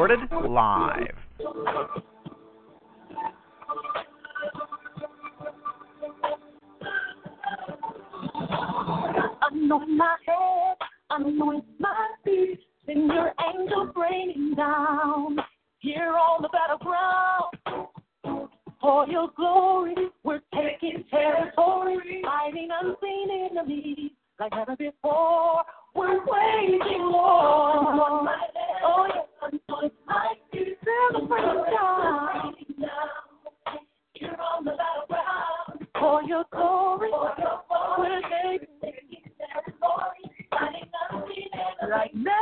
Recorded live. Anoint my head, anoint my feet, send your raining down here on the battleground. For your glory, we're taking territory, fighting unseen enemies like never before. We're waging war. Oh, yes, anoint my feet, celebrate down. Here on the battleground, for your glory, we're taking like never before.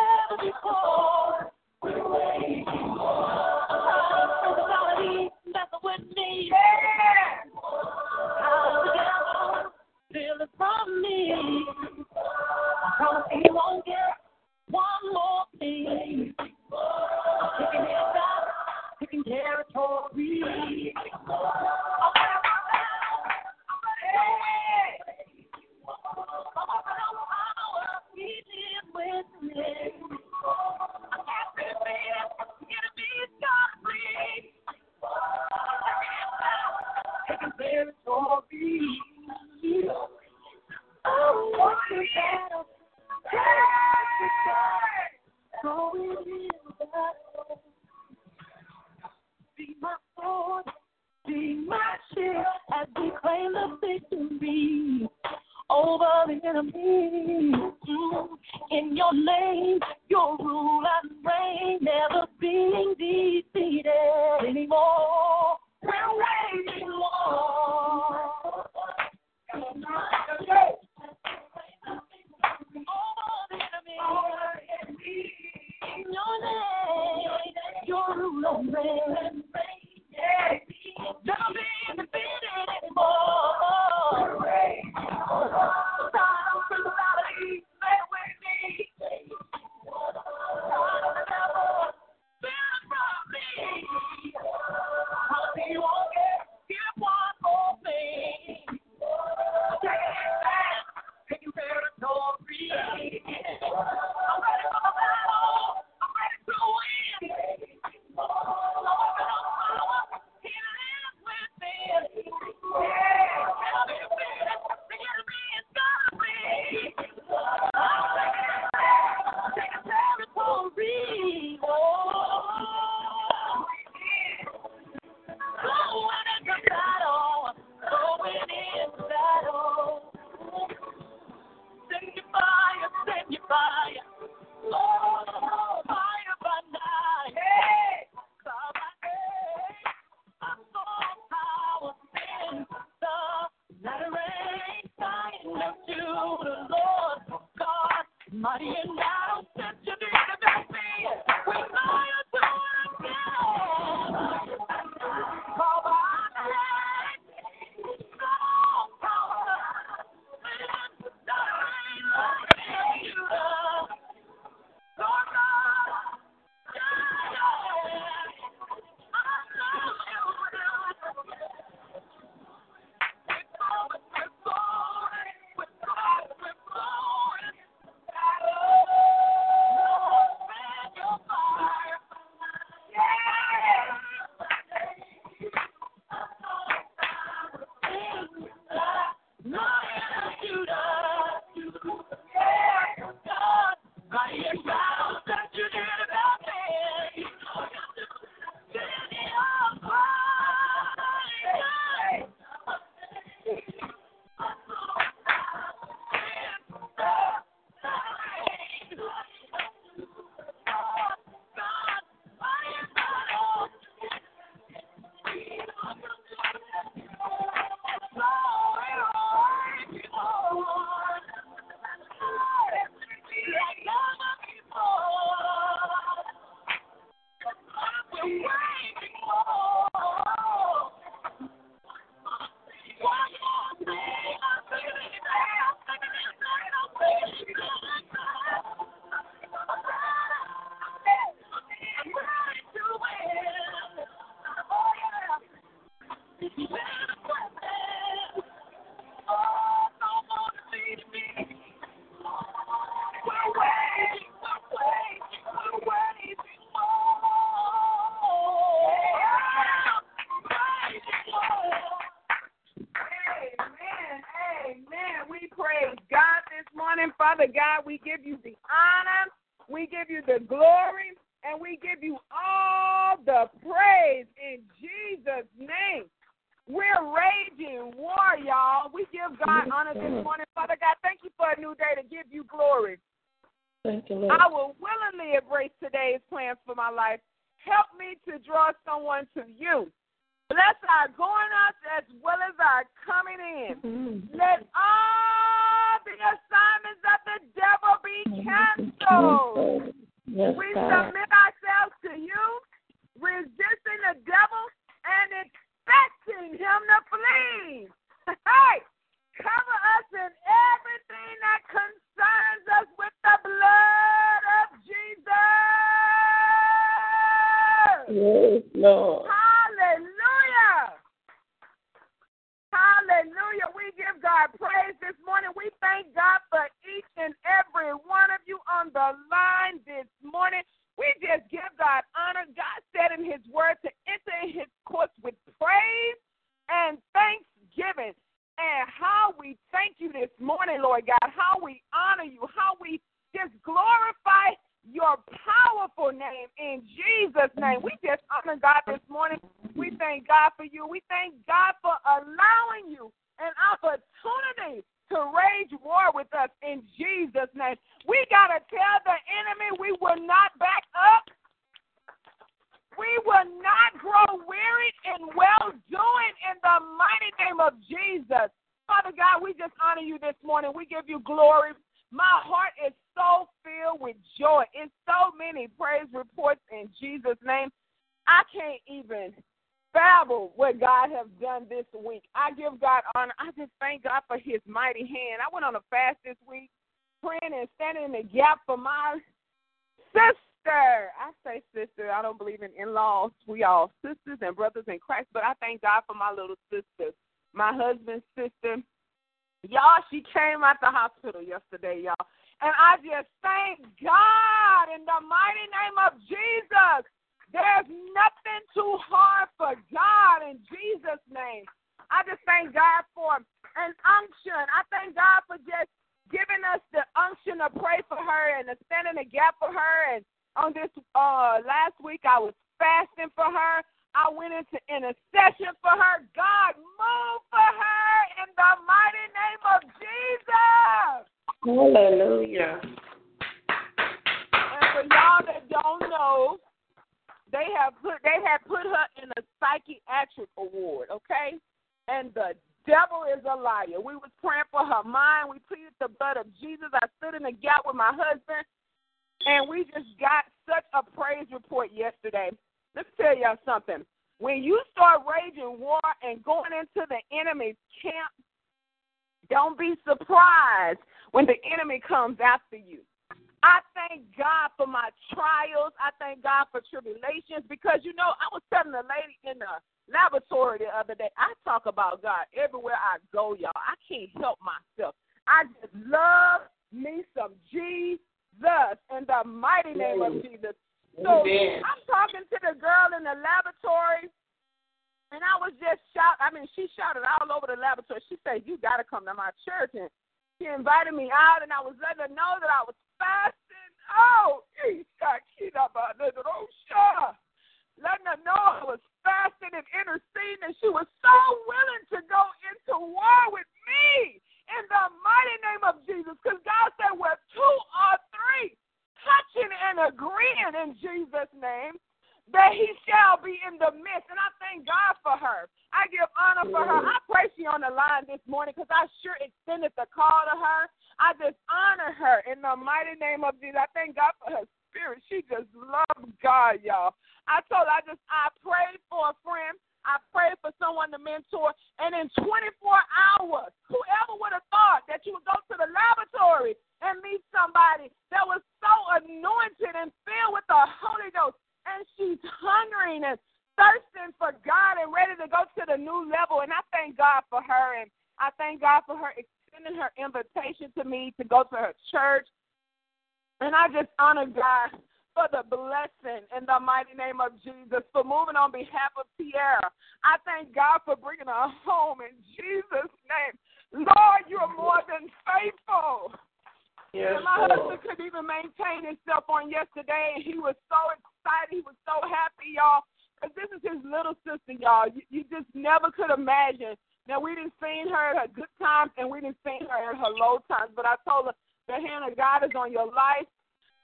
Mighty and now, Father God. We give you the honor, we give you the glory, and we give you all the praise in Jesus' name. We're raging war, y'all. We give God honor this morning. Father God, thank you for a new day to give you glory. Thank you, Lord. I will willingly embrace today's plans for my life. Help me to draw someone to you. Bless our going out as well as our coming in. Mm-hmm. Let all name of Jesus. Father God, we just honor you this morning. We give you glory. My heart is so filled with joy. It's so many praise reports in Jesus' name. I can't even fathom what God has done this week. I give God honor. I just thank God for his mighty hand. I went on a fast this week, praying and standing in the gap for my sister. I say sister. I don't believe in in-laws. We all sisters and brothers in Christ, but I thank God for my little sister, my husband's sister. Y'all, she came out the hospital yesterday, y'all. And I just thank God in the mighty name of Jesus. There's nothing too hard for God in Jesus' name. I just thank God for an unction. I thank God for just giving us the unction to pray for her and to stand in the gap for her. And on this uh last week I was fasting for her. I went into intercession for her. God move for her in the mighty name of Jesus. Hallelujah. And for y'all that don't know, they have put they had put her in a psychiatric ward, okay? And the devil is a liar. We was praying for her mind. We pleaded the blood of Jesus. I stood in the gap with my husband, and we just got such a praise report yesterday. Let me tell y'all something. When you start raging war and going into the enemy's camp, don't be surprised when the enemy comes after you. I thank God for my trials. I thank God for tribulations because, you know, I was telling a lady in the laboratory the other day, I talk about God everywhere I go, y'all. I can't help myself. I just love me some Jesus in the mighty name of Jesus. So Amen. I'm talking to the girl in the laboratory, and I was just shout. I mean, she shouted all over the laboratory. She said, "You got to come to my church." And she invited me out, and I was letting her know that I was fasting. Oh, letting her know I was fasting and interceding, and she was so willing to go into war with me in the mighty name of Jesus. Because God said, "Where two or three touching and agreeing in Jesus' name, that He shall be in the midst." And I thank God for her. I give honor for her. I pray she on the line this morning because I sure extended the call to her. I just honor her in the mighty name of Jesus. I thank God for her spirit. She just loves God, y'all. I told her I just I prayed for a friend. I prayed for someone to mentor, and in 24 hours, whoever would have thought that you would go to the laboratory and meet somebody that was so anointed and filled with the Holy Ghost, and she's hungering and thirsting for God and ready to go to the new level. And I thank God for her, and I thank God for her extending her invitation to me to go to her church. And I just honor God for the blessing in the mighty name of Jesus, for moving on behalf of Tierra. I thank God for bringing her home in Jesus' name. Lord, you're more than faithful. Yes, and my Lord. husband couldn't even maintain himself on yesterday, and he was so excited. He was so happy, y'all, because this is his little sister, y'all. You, you just never could imagine. Now, we didn't seen her at her good times, and we didn't seen her at her low times, but I told her, the hand of God is on your life.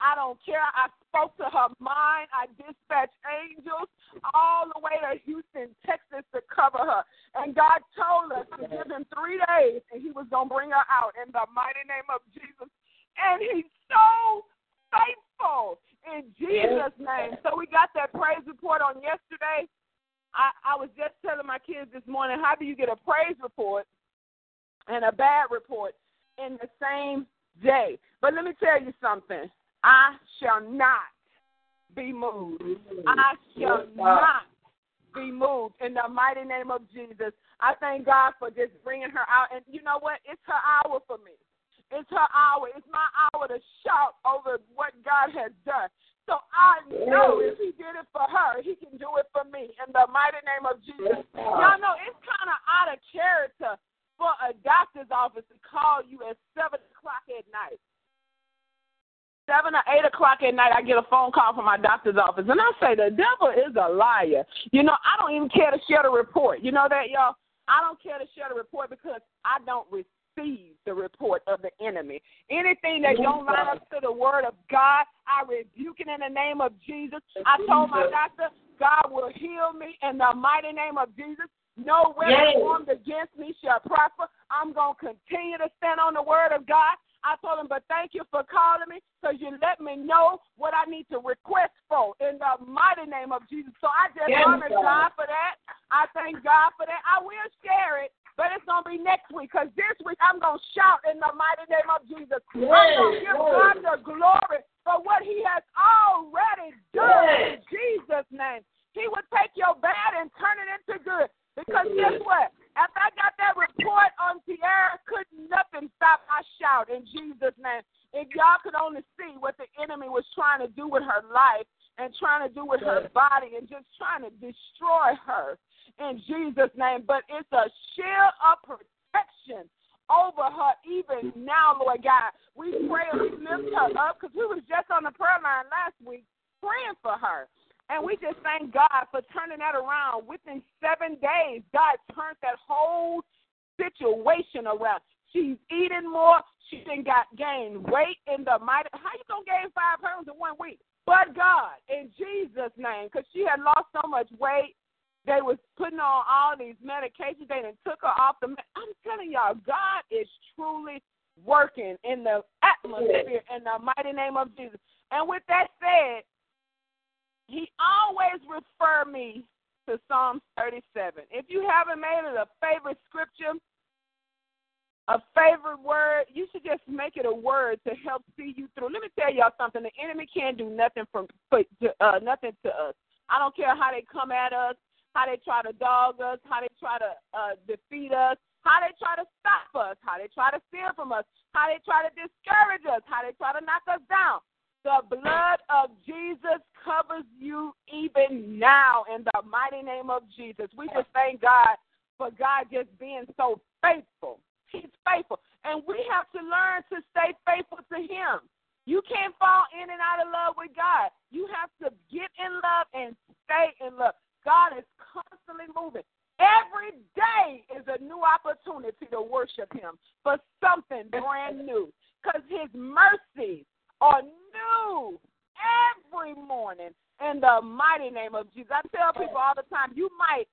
I don't care. I spoke to her mind. I dispatched angels all the way to Houston, Texas to cover her. And God told us to give him three days and he was going to bring her out in the mighty name of Jesus. And he's so faithful in Jesus' name. So we got that praise report on yesterday. I, I was just telling my kids this morning, how do you get a praise report and a bad report in the same day? But let me tell you something. I shall not be moved. I shall not be moved in the mighty name of Jesus. I thank God for just bringing her out. And you know what? It's her hour for me. It's her hour. It's my hour to shout over what God has done. So I know if He did it for her, He can do it for me in the mighty name of Jesus. Y'all know it's kind of out of character for a doctor's office to call you at 7 o'clock at night seven or eight o'clock at night, I get a phone call from my doctor's office, and I say the devil is a liar. You know, I don't even care to share the report. You know that, y'all. I don't care to share the report because I don't receive the report of the enemy. Anything that don't line up to the word of God, I rebuke it in the name of Jesus. I told my doctor, God will heal me in the mighty name of Jesus. No weapon Yes. formed against me shall prosper. I'm going to continue to stand on the word of God. I told him, but thank you for calling me because you let me know what I need to request for in the mighty name of Jesus. So I just Yes, honor God. God for that. I thank God for that. I will share it, but it's going to be next week because this week I'm going to shout in the mighty name of Jesus. I'm going to give Lord. God the glory for what he has already done in Jesus' name. He would take your bad and turn it into good. Because Yes. guess what? After I got that report on Tierra, couldn't nothing stop my shout in Jesus' name. If y'all could only see what the enemy was trying to do with her life and trying to do with her body and just trying to destroy her in Jesus' name. But it's a shield of protection over her even now, Lord God. We pray and we lift her up because we was just on the prayer line last week praying for her. And we just thank God for turning that around. Within seven days, God turned that whole situation around. She's eating more. She done got gained weight in the mighty. How you gonna gain five pounds in one week? But God, in Jesus' name, because she had lost so much weight, they was putting on all these medications. They done took her off the. me- I'm telling y'all, God is truly working in the atmosphere in the mighty name of Jesus. And with that said, he always refer me to Psalms 37. If you haven't made it a favorite scripture, a favorite word, you should just make it a word to help see you through. Let me tell y'all something. The enemy can't do nothing from uh, nothing to us. I don't care how they come at us, how they try to dog us, how they try to uh, defeat us, how they try to stop us, how they try to steal from us, how they try to discourage us, how they try to knock us down. The blood of Jesus covers you even now in the mighty name of Jesus. We just thank God for God just being so faithful. He's faithful. And we have to learn to stay faithful to Him. You can't fall in and out of love with God. You have to get in love and stay in love. God is constantly moving. Every day is a new opportunity to worship Him for something brand new. Because His mercies are new every morning in the mighty name of Jesus. I tell people all the time, you might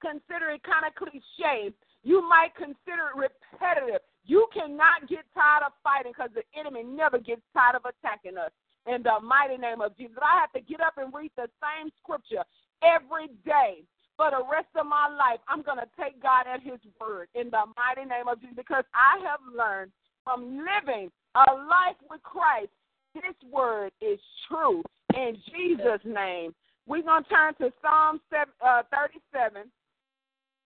consider it kind of cliche. You might consider it repetitive. You cannot get tired of fighting because the enemy never gets tired of attacking us. In the mighty name of Jesus, I have to get up and read the same scripture every day for the rest of my life. I'm going to take God at His word in the mighty name of Jesus because I have learned from living a life with Christ. This word is true in Jesus' name. We're going to turn to Psalm 7, uh, 37.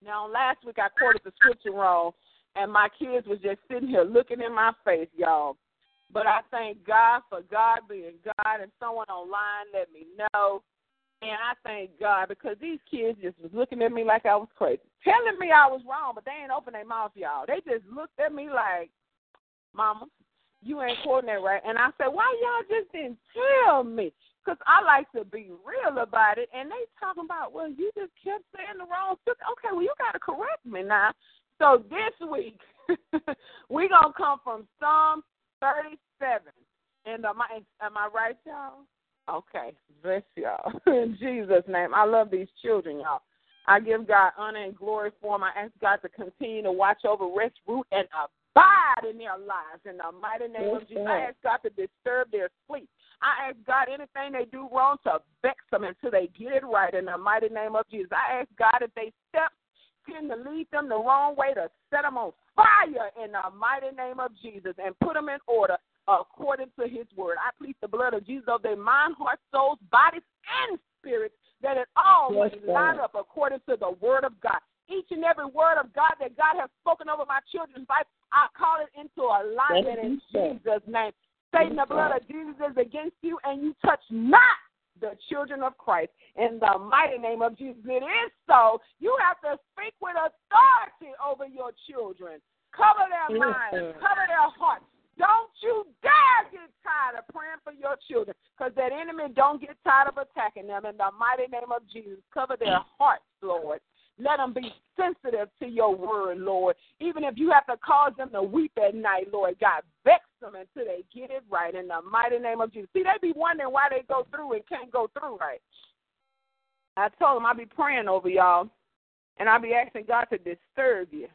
Now, last week I quoted the scripture wrong, and my kids was just sitting here looking in my face, y'all. But I thank God for God being God, and someone online let me know. And I thank God because these kids just was looking at me like I was crazy, telling me I was wrong, but they ain't open their mouth, y'all. They just looked at me like, Mama, You ain't that right. And I said, why y'all just didn't tell me? Because I like to be real about it. And they talking about, well, you just kept saying the wrong stuff. Okay, well, you got to correct me now. So this week, we're going to come from Psalm 37. And am I, am I right, y'all? Okay, bless y'all. In Jesus' name. I love these children, y'all. I give God honor and glory for them. I ask God to continue to watch over, rest, root, and abide in their lives. In the mighty name Yes, of Jesus. I ask God to disturb their sleep. I ask God anything they do wrong to vex them until they get it right. In the mighty name of Jesus, I ask God if they step tend to lead them the wrong way to set them on fire in the mighty name of Jesus and put them in order according to his word. I plead the blood of Jesus of their mind, heart, souls, bodies, and spirits that it all Yes, line up according to the word of God. Each and every word of God that God has spoken over my children's life, I call it into alignment in. Jesus' name. Satan, the blood of Jesus is against you, and you touch not the children of Christ. In the mighty name of Jesus, it is so. You have to speak with authority over your children. Cover their minds, cover their hearts. Don't you dare get tired of praying for your children because that enemy don't get tired of attacking them. In the mighty name of Jesus, cover their hearts, Lord. Let them be sensitive to your word, Lord. Even if you have to cause them to weep at night, Lord God, vex them until they get it right in the mighty name of Jesus. See, they be wondering why they go through and can't go through right. I told them I be praying over y'all, and I be asking God to disturb you.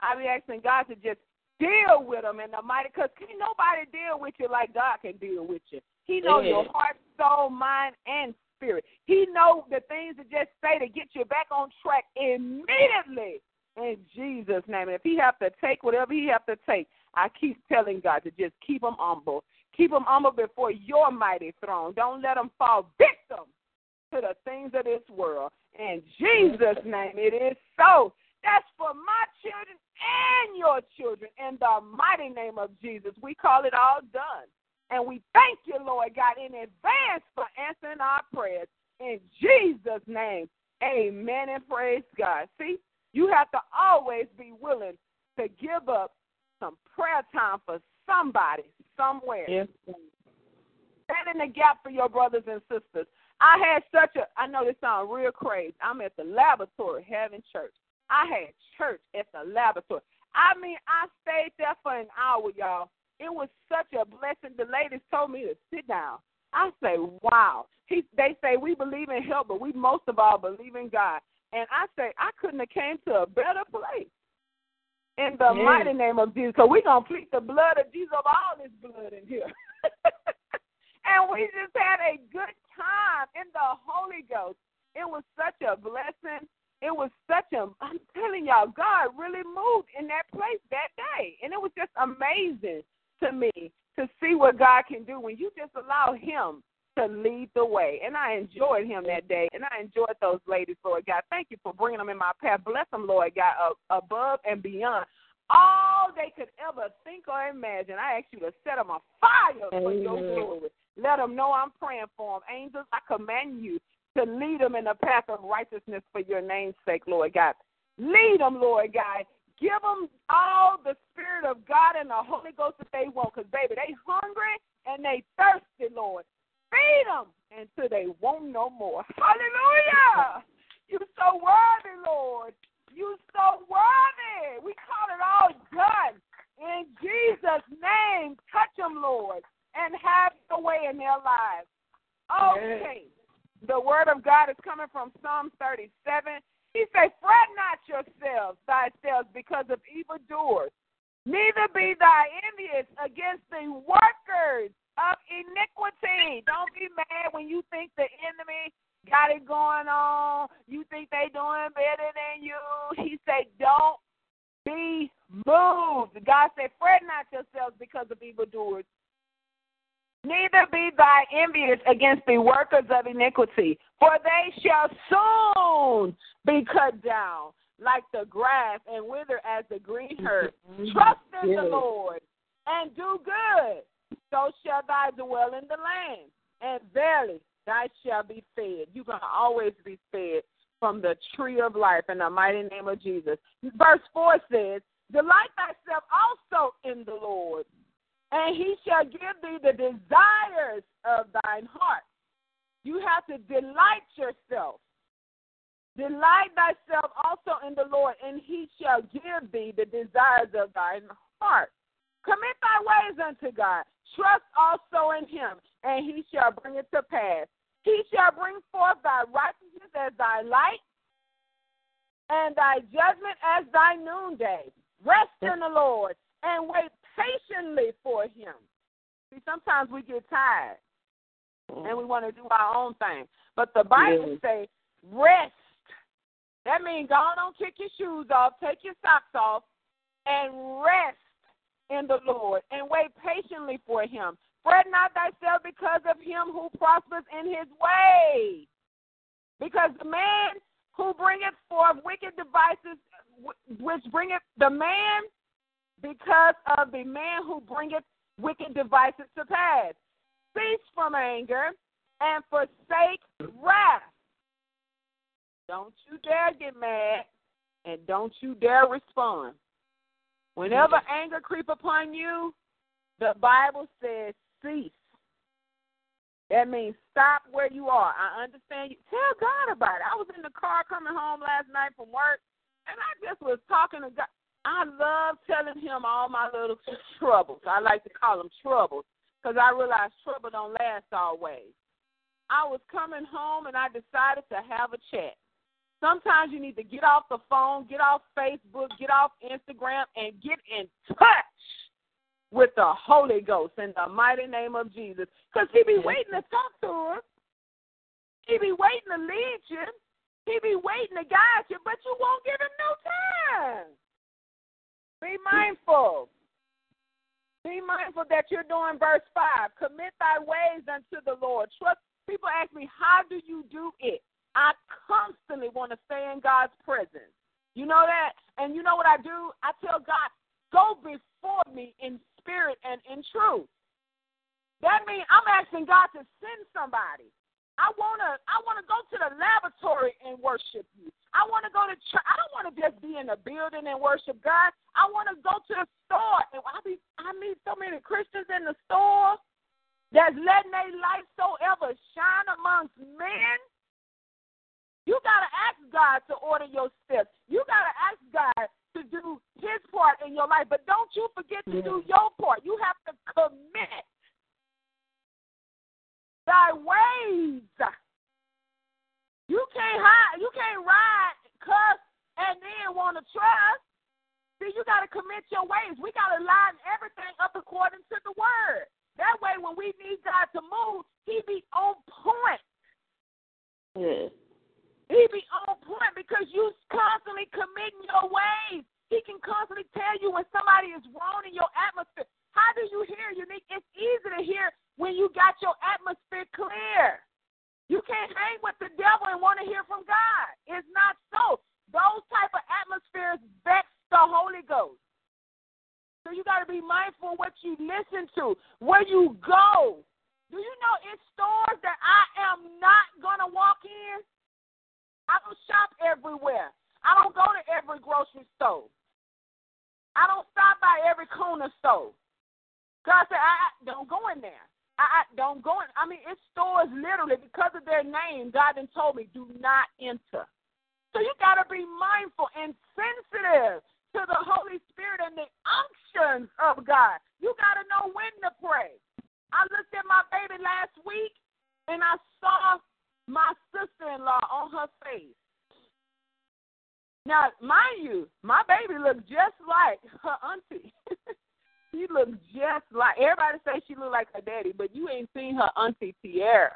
I be asking God to just deal with them in the mighty, because can't nobody deal with you like God can deal with you. He knows your heart, soul, mind, and spirit. He knows the things to just say to get you back on track immediately in Jesus' name. And if he have to take whatever he have to take, I keep telling God to just keep them humble. Keep them humble before your mighty throne. Don't let them fall victim to the things of this world. In Jesus' name, it is so. That's for my children and your children. In the mighty name of Jesus, we call it all done. And we thank you, Lord God, in advance for answering our prayers. In Jesus' name, amen and praise God. See, you have to always be willing to give up some prayer time for somebody, somewhere Yes, stand in the gap for your brothers and sisters. I had such a, I know this sounds real crazy. I'm at the laboratory having church. I had church at the laboratory. I mean, I stayed there for an hour, y'all. It was such a blessing. The ladies told me to sit down. I say, wow. He, they say we believe in help, but we most of all believe in God. And I say, I couldn't have came to a better place. In the Yeah. mighty name of Jesus. So we're going to plead the blood of Jesus of all this blood in here. and we just had a good time in the Holy Ghost. It was such a blessing. It was such a, I'm telling y'all, God really moved in that place that day. And it was just amazing to me to see what God can do when you just allow Him to lead the way. And I enjoyed Him that day. And I enjoyed those ladies, Lord God. Thank you for bringing them in my path. Bless them, Lord God, above and beyond. All they could ever think or imagine. I ask you to set them on fire for your glory. Let them know I'm praying for them. Angels, I command you to lead them in the path of righteousness for your name's sake, Lord God. Lead them, Lord God. Give them all the Spirit of God and the Holy Ghost that they want, because, baby, they hungry and they thirsty, Lord. Feed them until they want no more. Hallelujah. You so worthy, Lord. You so worthy. We call it all done. In Jesus' name, touch them, Lord, and have your way in their lives. Okay. The word of God is coming from Psalm 37. He said, Fret not yourselves, thyself, because of evildoers, neither be thy envious against the workers of iniquity. Don't be mad when you think the enemy got it going on. You think they doing better than you. He said, Don't be moved. God said, Fret not yourselves because of evildoers. Neither be thy envious against the workers of iniquity, for they shall soon be cut down like the grass and wither as the green mm-hmm. herb. Mm-hmm. Trust in the Lord and do good, so shall thou dwell in the land, and verily thy shall be fed. You're going to always be fed from the tree of life in the mighty name of Jesus. Verse 4 says, Delight thyself also in the Lord, and he shall give thee the desires of thine heart. You have to delight yourself. Delight thyself also in the Lord, and he shall give thee the desires of thine heart. Commit thy ways unto God. Trust also in him, and he shall bring it to pass. He shall bring forth thy righteousness as thy light, and thy judgment as thy noonday. Rest in the Lord and wait patiently for him. See, sometimes we get tired and we want to do our own thing. But the Bible yeah. say rest. That means go on, kick your shoes off, take your socks off, and rest in the Lord and wait patiently for him. Fret not thyself because of him who prospers in his way. Because the man who bringeth forth wicked devices, which bringeth the man, because of the man who bringeth wicked devices to pass. Cease from anger and forsake wrath. Don't you dare get mad and don't you dare respond. Whenever mm-hmm. anger creep upon you, the Bible says cease. That means stop where you are. I understand you. Tell God about it. I was in the car coming home last night from work, and I just was talking to God. I love telling him all my little troubles. I like to call them troubles because I realize trouble don't last always. I was coming home and I decided to have a chat. Sometimes you need to get off the phone, get off Facebook, get off Instagram, and get in touch with the Holy Ghost in the mighty name of Jesus. Because he be waiting to talk to us. He be waiting to lead you. He be waiting to guide you, but you won't give him no time. Be mindful. Be mindful that you're doing verse 5. Commit thy ways unto the Lord. Trust. People ask me, how do you do it? I constantly want to stay in God's presence. You know that? And you know what I do? I tell God, go before me in spirit and in truth. That means I'm asking God to send somebody. I wanna I wanna go to the laboratory and worship you. I wanna go to church. I don't wanna just be in a building and worship God. I wanna go to the store and I be I meet so many Christians in the store that's letting their light so ever shine amongst men. You gotta ask God to order your steps. You gotta ask God to do his part in your life. But don't you forget to do your part. You have to commit thy ways. You can't hide, you can't ride, cuss, and then want to trust. See, you got to commit your ways. We got to line everything up according to the word. That way, when we need God to move, He be on point. Yeah. He be on point because you constantly committing your ways. He can constantly tell you when somebody is wrong in your atmosphere. How do you hear unique? It's easy to hear when you got your atmosphere clear. You can't hang with the devil and want to hear from God. It's not so. Those type of atmospheres vex the Holy Ghost. So you got to be mindful what you listen to, where you go. Do you know it's stores that I am not going to walk in? I don't shop everywhere. I don't go to every grocery store. I don't stop by every corner store. God said, I, I don't go in there. I, I don't go in. I mean, it's stores literally because of their name. God then told me, do not enter. So you got to be mindful and sensitive to the Holy Spirit and the unctions of God. You got to know when to pray. I looked at my baby last week and I saw my sister in law on her face. Now, mind you, my baby looks just like her auntie. she looks just like everybody say she look like her daddy, but you ain't seen her auntie Tiara.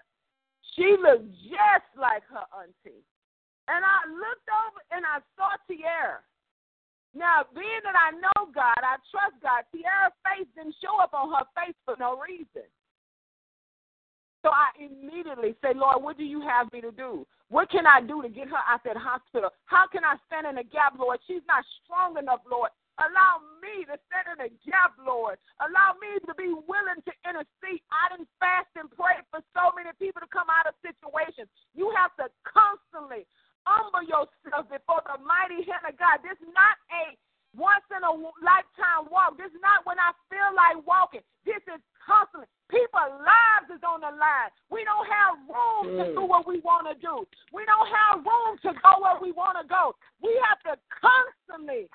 She looks just like her auntie. And I looked over and I saw Tiara. Now, being that I know God, I trust God. Tiara's face didn't show up on her face for no reason. So I immediately say, Lord, me to do? What can I do to get her out that hospital? How can I stand in the gap, Lord? She's not strong enough, Lord. Allow me to stand in the gap, Lord. Allow me to be willing to intercede. I didn't fast and pray for so many people to come out of situations. You have to constantly humble yourself before the mighty hand of God. This is not a once in a lifetime walk. This is not when I feel like walking. line. We don't have room to Mm. do what we want to do. We don't have room to go where we want to go. We have to constantly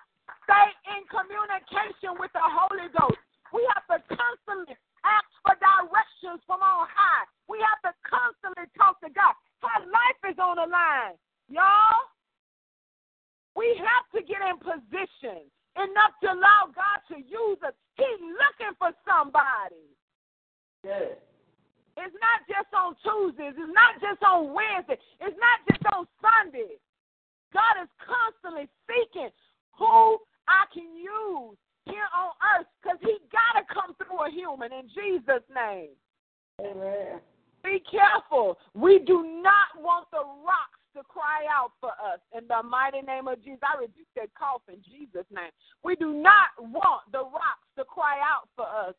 stay in communication with the Holy Ghost. We have to constantly ask for directions from on high. We have to constantly talk to God. Our life is on the line, y'all. We have to get in position enough to allow God to use us. He's looking for somebody. Yes. It's not just on Tuesdays. It's not just on Wednesday. It's not just on Sunday. God is constantly seeking who I can use here on earth because he got to come through a human in Jesus' name. Amen. Be careful. We do not want the rocks to cry out for us in the mighty name of Jesus. I rebuke that cough in Jesus' name. We do not want the rocks to cry out for us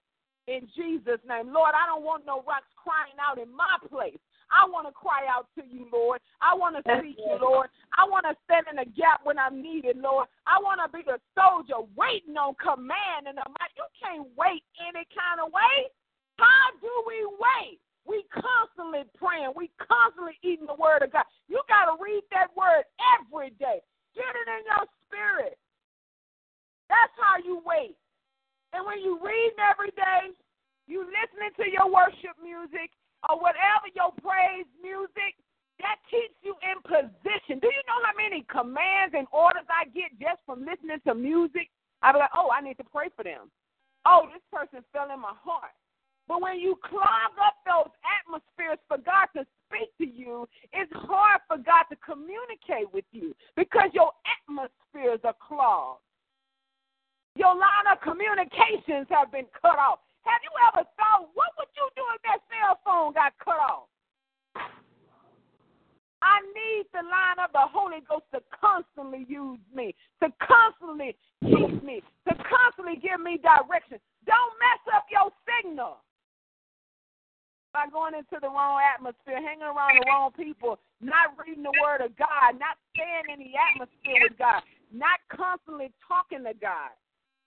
in Jesus' name. Lord, I don't want no rocks crying out in my place. I want to cry out to you, Lord. I want to Yes, seek you, Lord. Lord. I want to stand in the gap when I'm needed, Lord. I want to be the soldier waiting on command. And you can't wait any kind of way. How do we wait? We constantly praying. We constantly eating the word of God. You got to read that word every day. Get it in your spirit. That's how you wait. And when you read every day, you listening to your worship music or whatever your praise music, that keeps you in position. Do you know how many commands and orders I get just from listening to music? I be like, oh, I need to pray for them. Oh, this person fell in my heart. But when you clog up those atmospheres for God to speak to you, it's hard for God to communicate with you because your atmospheres are clogged. Your line of communications have been cut off. Have you ever thought, what would you do if that cell phone got cut off? I need the line of the Holy Ghost to constantly use me, to constantly teach me, to constantly give me direction. Don't mess up your signal by going into the wrong atmosphere, hanging around the wrong people, not reading the Word of God, not staying in the atmosphere with God, not constantly talking to God.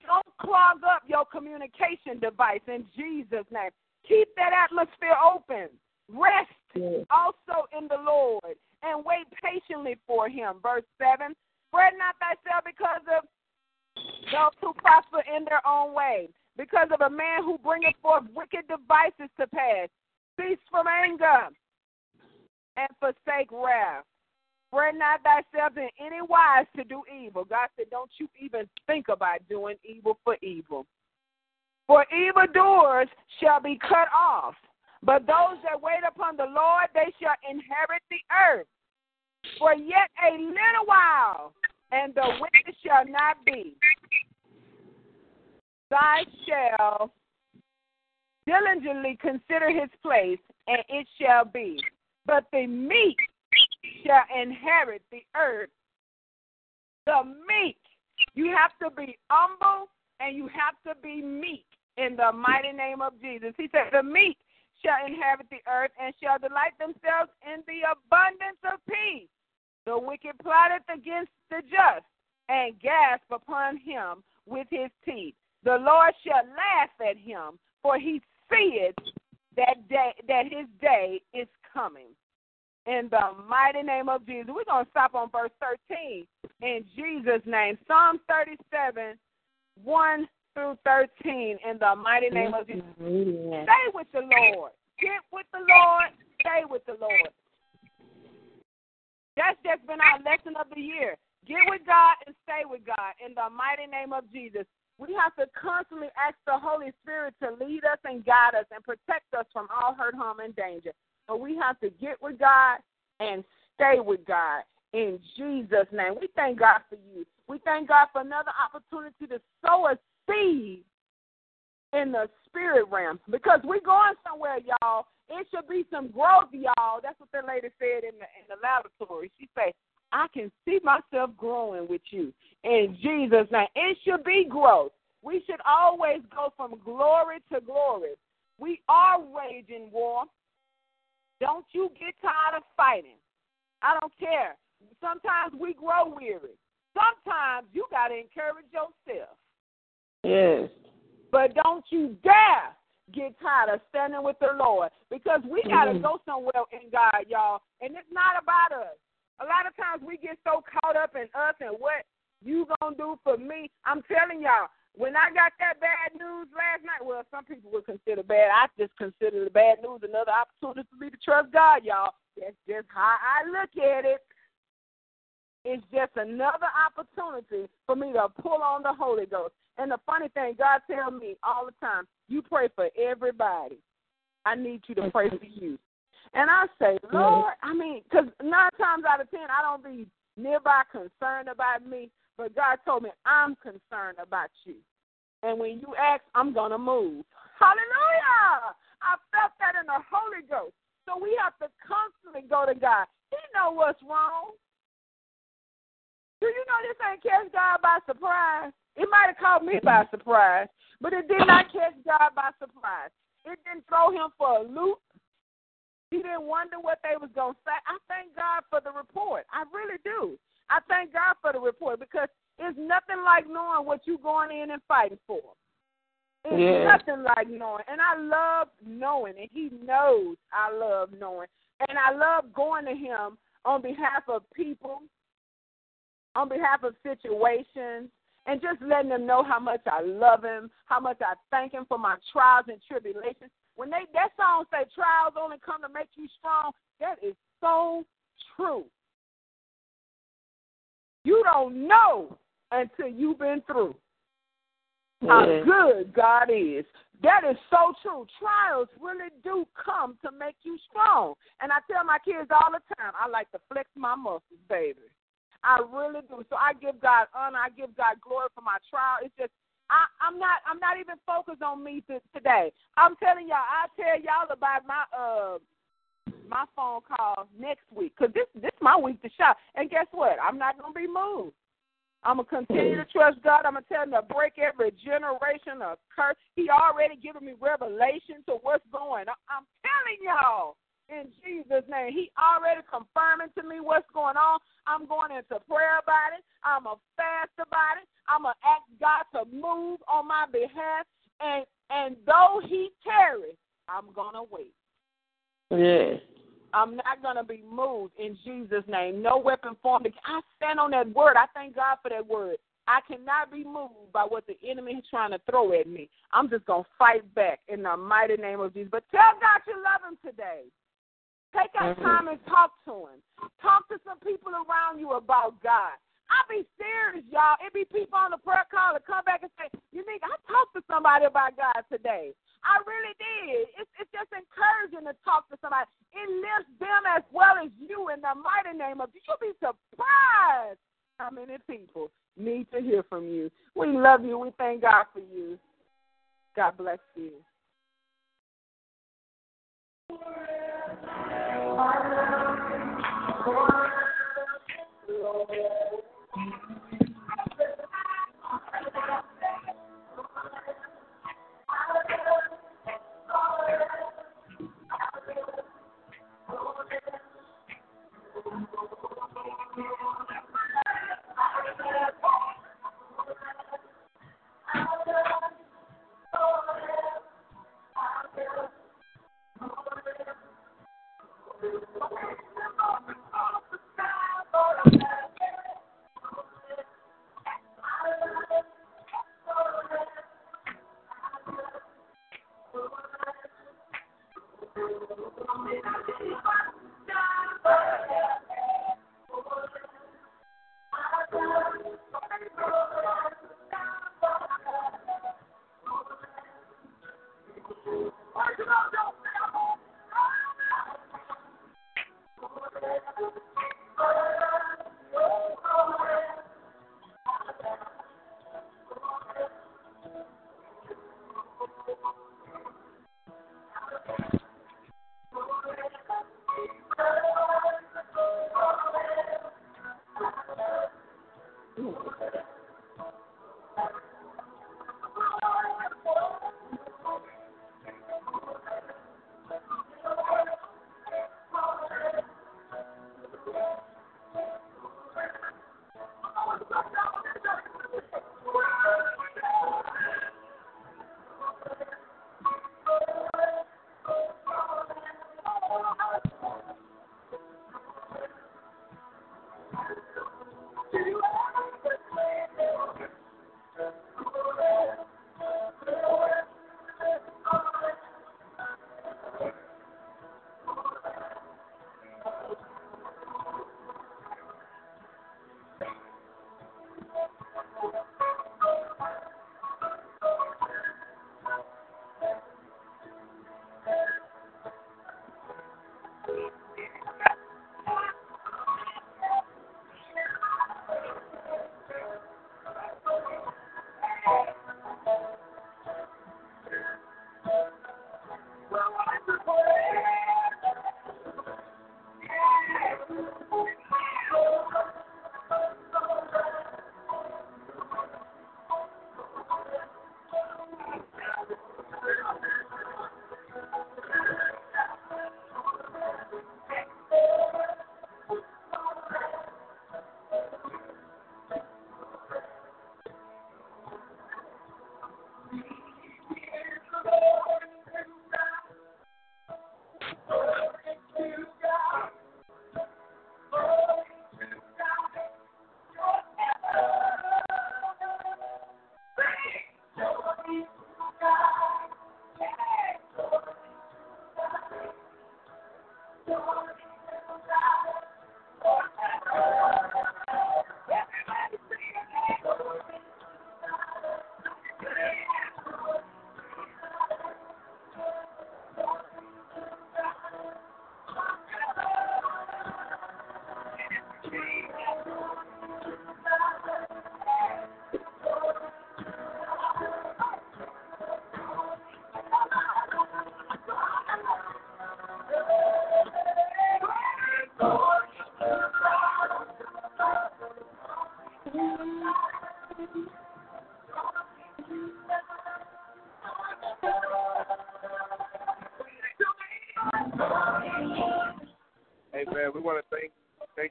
Don't clog up your communication device in Jesus' name. Keep that atmosphere open. Rest Yes. also in the Lord and wait patiently for him. Verse 7 Fret not thyself because of those who prosper in their own way, because of a man who bringeth forth wicked devices to pass. Cease from anger and forsake wrath. Fret not thyself in any wise to do evil. God said, Don't you even think about doing evil for evil. For evildoers shall be cut off, but those that wait upon the Lord, they shall inherit the earth. For yet a little while, and the wicked shall not be. Thy shall diligently consider his place, and it shall be. But the meek shall inherit the earth. The meek. You have to be humble and you have to be meek in the mighty name of Jesus. He said, The meek shall inherit the earth and shall delight themselves in the abundance of peace. The wicked plotteth against the just and gasp upon him with his teeth. The Lord shall laugh at him, for he seeth that day that his day is coming. In the mighty name of Jesus. We're to stop on verse 13 in Jesus' name. Psalm 37, 1 through 13, in the mighty name of Jesus. Stay with the Lord. Get with the Lord. Stay with the Lord. That's just been our lesson of the year. Get with God and stay with God in the mighty name of Jesus. We have to constantly ask the Holy Spirit to lead us and guide us and protect us from all hurt, harm, and danger. But we have to get with God and stay with God in Jesus' name. We thank God for you. We thank God for another opportunity to sow a seed in the spirit realm because we're going somewhere, y'all. It should be some growth, y'all. That's what the lady said in the in the laboratory. She said, "I can see myself growing with you in Jesus' name." It should be growth. We should always go from glory to glory. We are waging war. Don't you get tired of fighting. I don't care. Sometimes we grow weary. Sometimes you got to encourage yourself. Yes. But don't you dare get tired of standing with the Lord because we got to Mhm. go somewhere in God, y'all. And it's not about us. A lot of times we get so caught up in us and what you gonna do for me. I'm telling y'all, when I got that bad news last night, well, some people would consider bad. I just consider the bad news another opportunity for me to trust God, y'all. That's just how I look at it. It's just another opportunity for me to pull on the Holy Ghost. And the funny thing, God tells me all the time, you pray for everybody. I need you to pray for you. And I say, Lord, I mean, because nine times out of ten, I don't be nearby concerned about me, but God told me I'm concerned about you. And when you ask, I'm going to move. Hallelujah! I felt that in the Holy Ghost. So we have to constantly go to God. He know what's wrong. Do you know this ain't catch God by surprise? It might have caught me by surprise, but it did not catch God by surprise. It didn't throw him for a loop. He didn't wonder what they was gonna say. I thank God for the report. I really do. I thank God for the report because it's nothing like knowing what you going in and fighting for. It's Yeah. nothing like knowing. And I love knowing, and he knows I love knowing. And I love going to him on behalf of people, on behalf of situations, and just letting them know how much I love him, how much I thank him for my trials and tribulations. When they that song say trials only come to make you strong, that is so true. You don't know until you've been through how Yeah. good God is. That is so true. Trials really do come to make you strong. And I tell my kids all the time, I like to flex my muscles, baby. I really do. So I give God honor. I give God glory for my trial. It's just I, I'm not I'm not even focused on me to, today. I'm telling y'all. I tell y'all about my uh my phone call next week because this this my week to shop. And guess what? I'm not gonna be moved. I'm gonna continue to trust God. I'm gonna tell him to break every generation of curse. He already given me revelation to what's going. on. I'm telling y'all in Jesus' name. He already confirming to me what's going on. I'm going into prayer about it. I'm a fast about it. I'm gonna ask God to move on my behalf. And and though He tarries, I'm gonna wait. Yeah. I'm not going to be moved in Jesus' name. No weapon formed. I stand on that word. I thank God for that word. I cannot be moved by what the enemy is trying to throw at me. I'm just going to fight back in the mighty name of Jesus. But tell God you love him today. Take that Mhm. time and talk to him. Talk to some people around you about God. I be serious, y'all. It be people on the prayer call that come back and say, "You think I talked to somebody about God today?" I really did. It's it's just encouraging to talk to somebody. It lifts them as well as you in the mighty name of. You'll be surprised how many people need to hear from you. We love you. We thank God for you. God bless you. Thank you.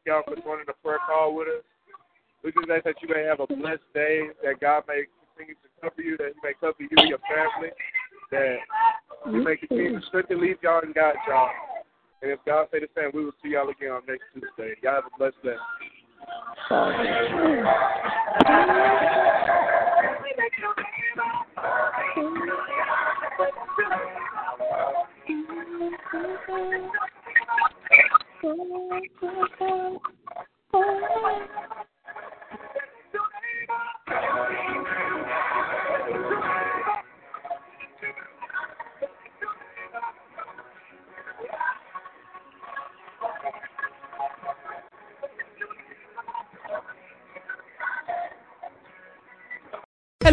Y'all for joining the prayer call with us. We just ask that you may have a blessed day, that God may continue to cover you, that He may cover you and your family, that He may continue to strengthen, lead y'all, and guide y'all. And if God say the same, we will see y'all again on next Tuesday. Y'all have a blessed day. Thank you.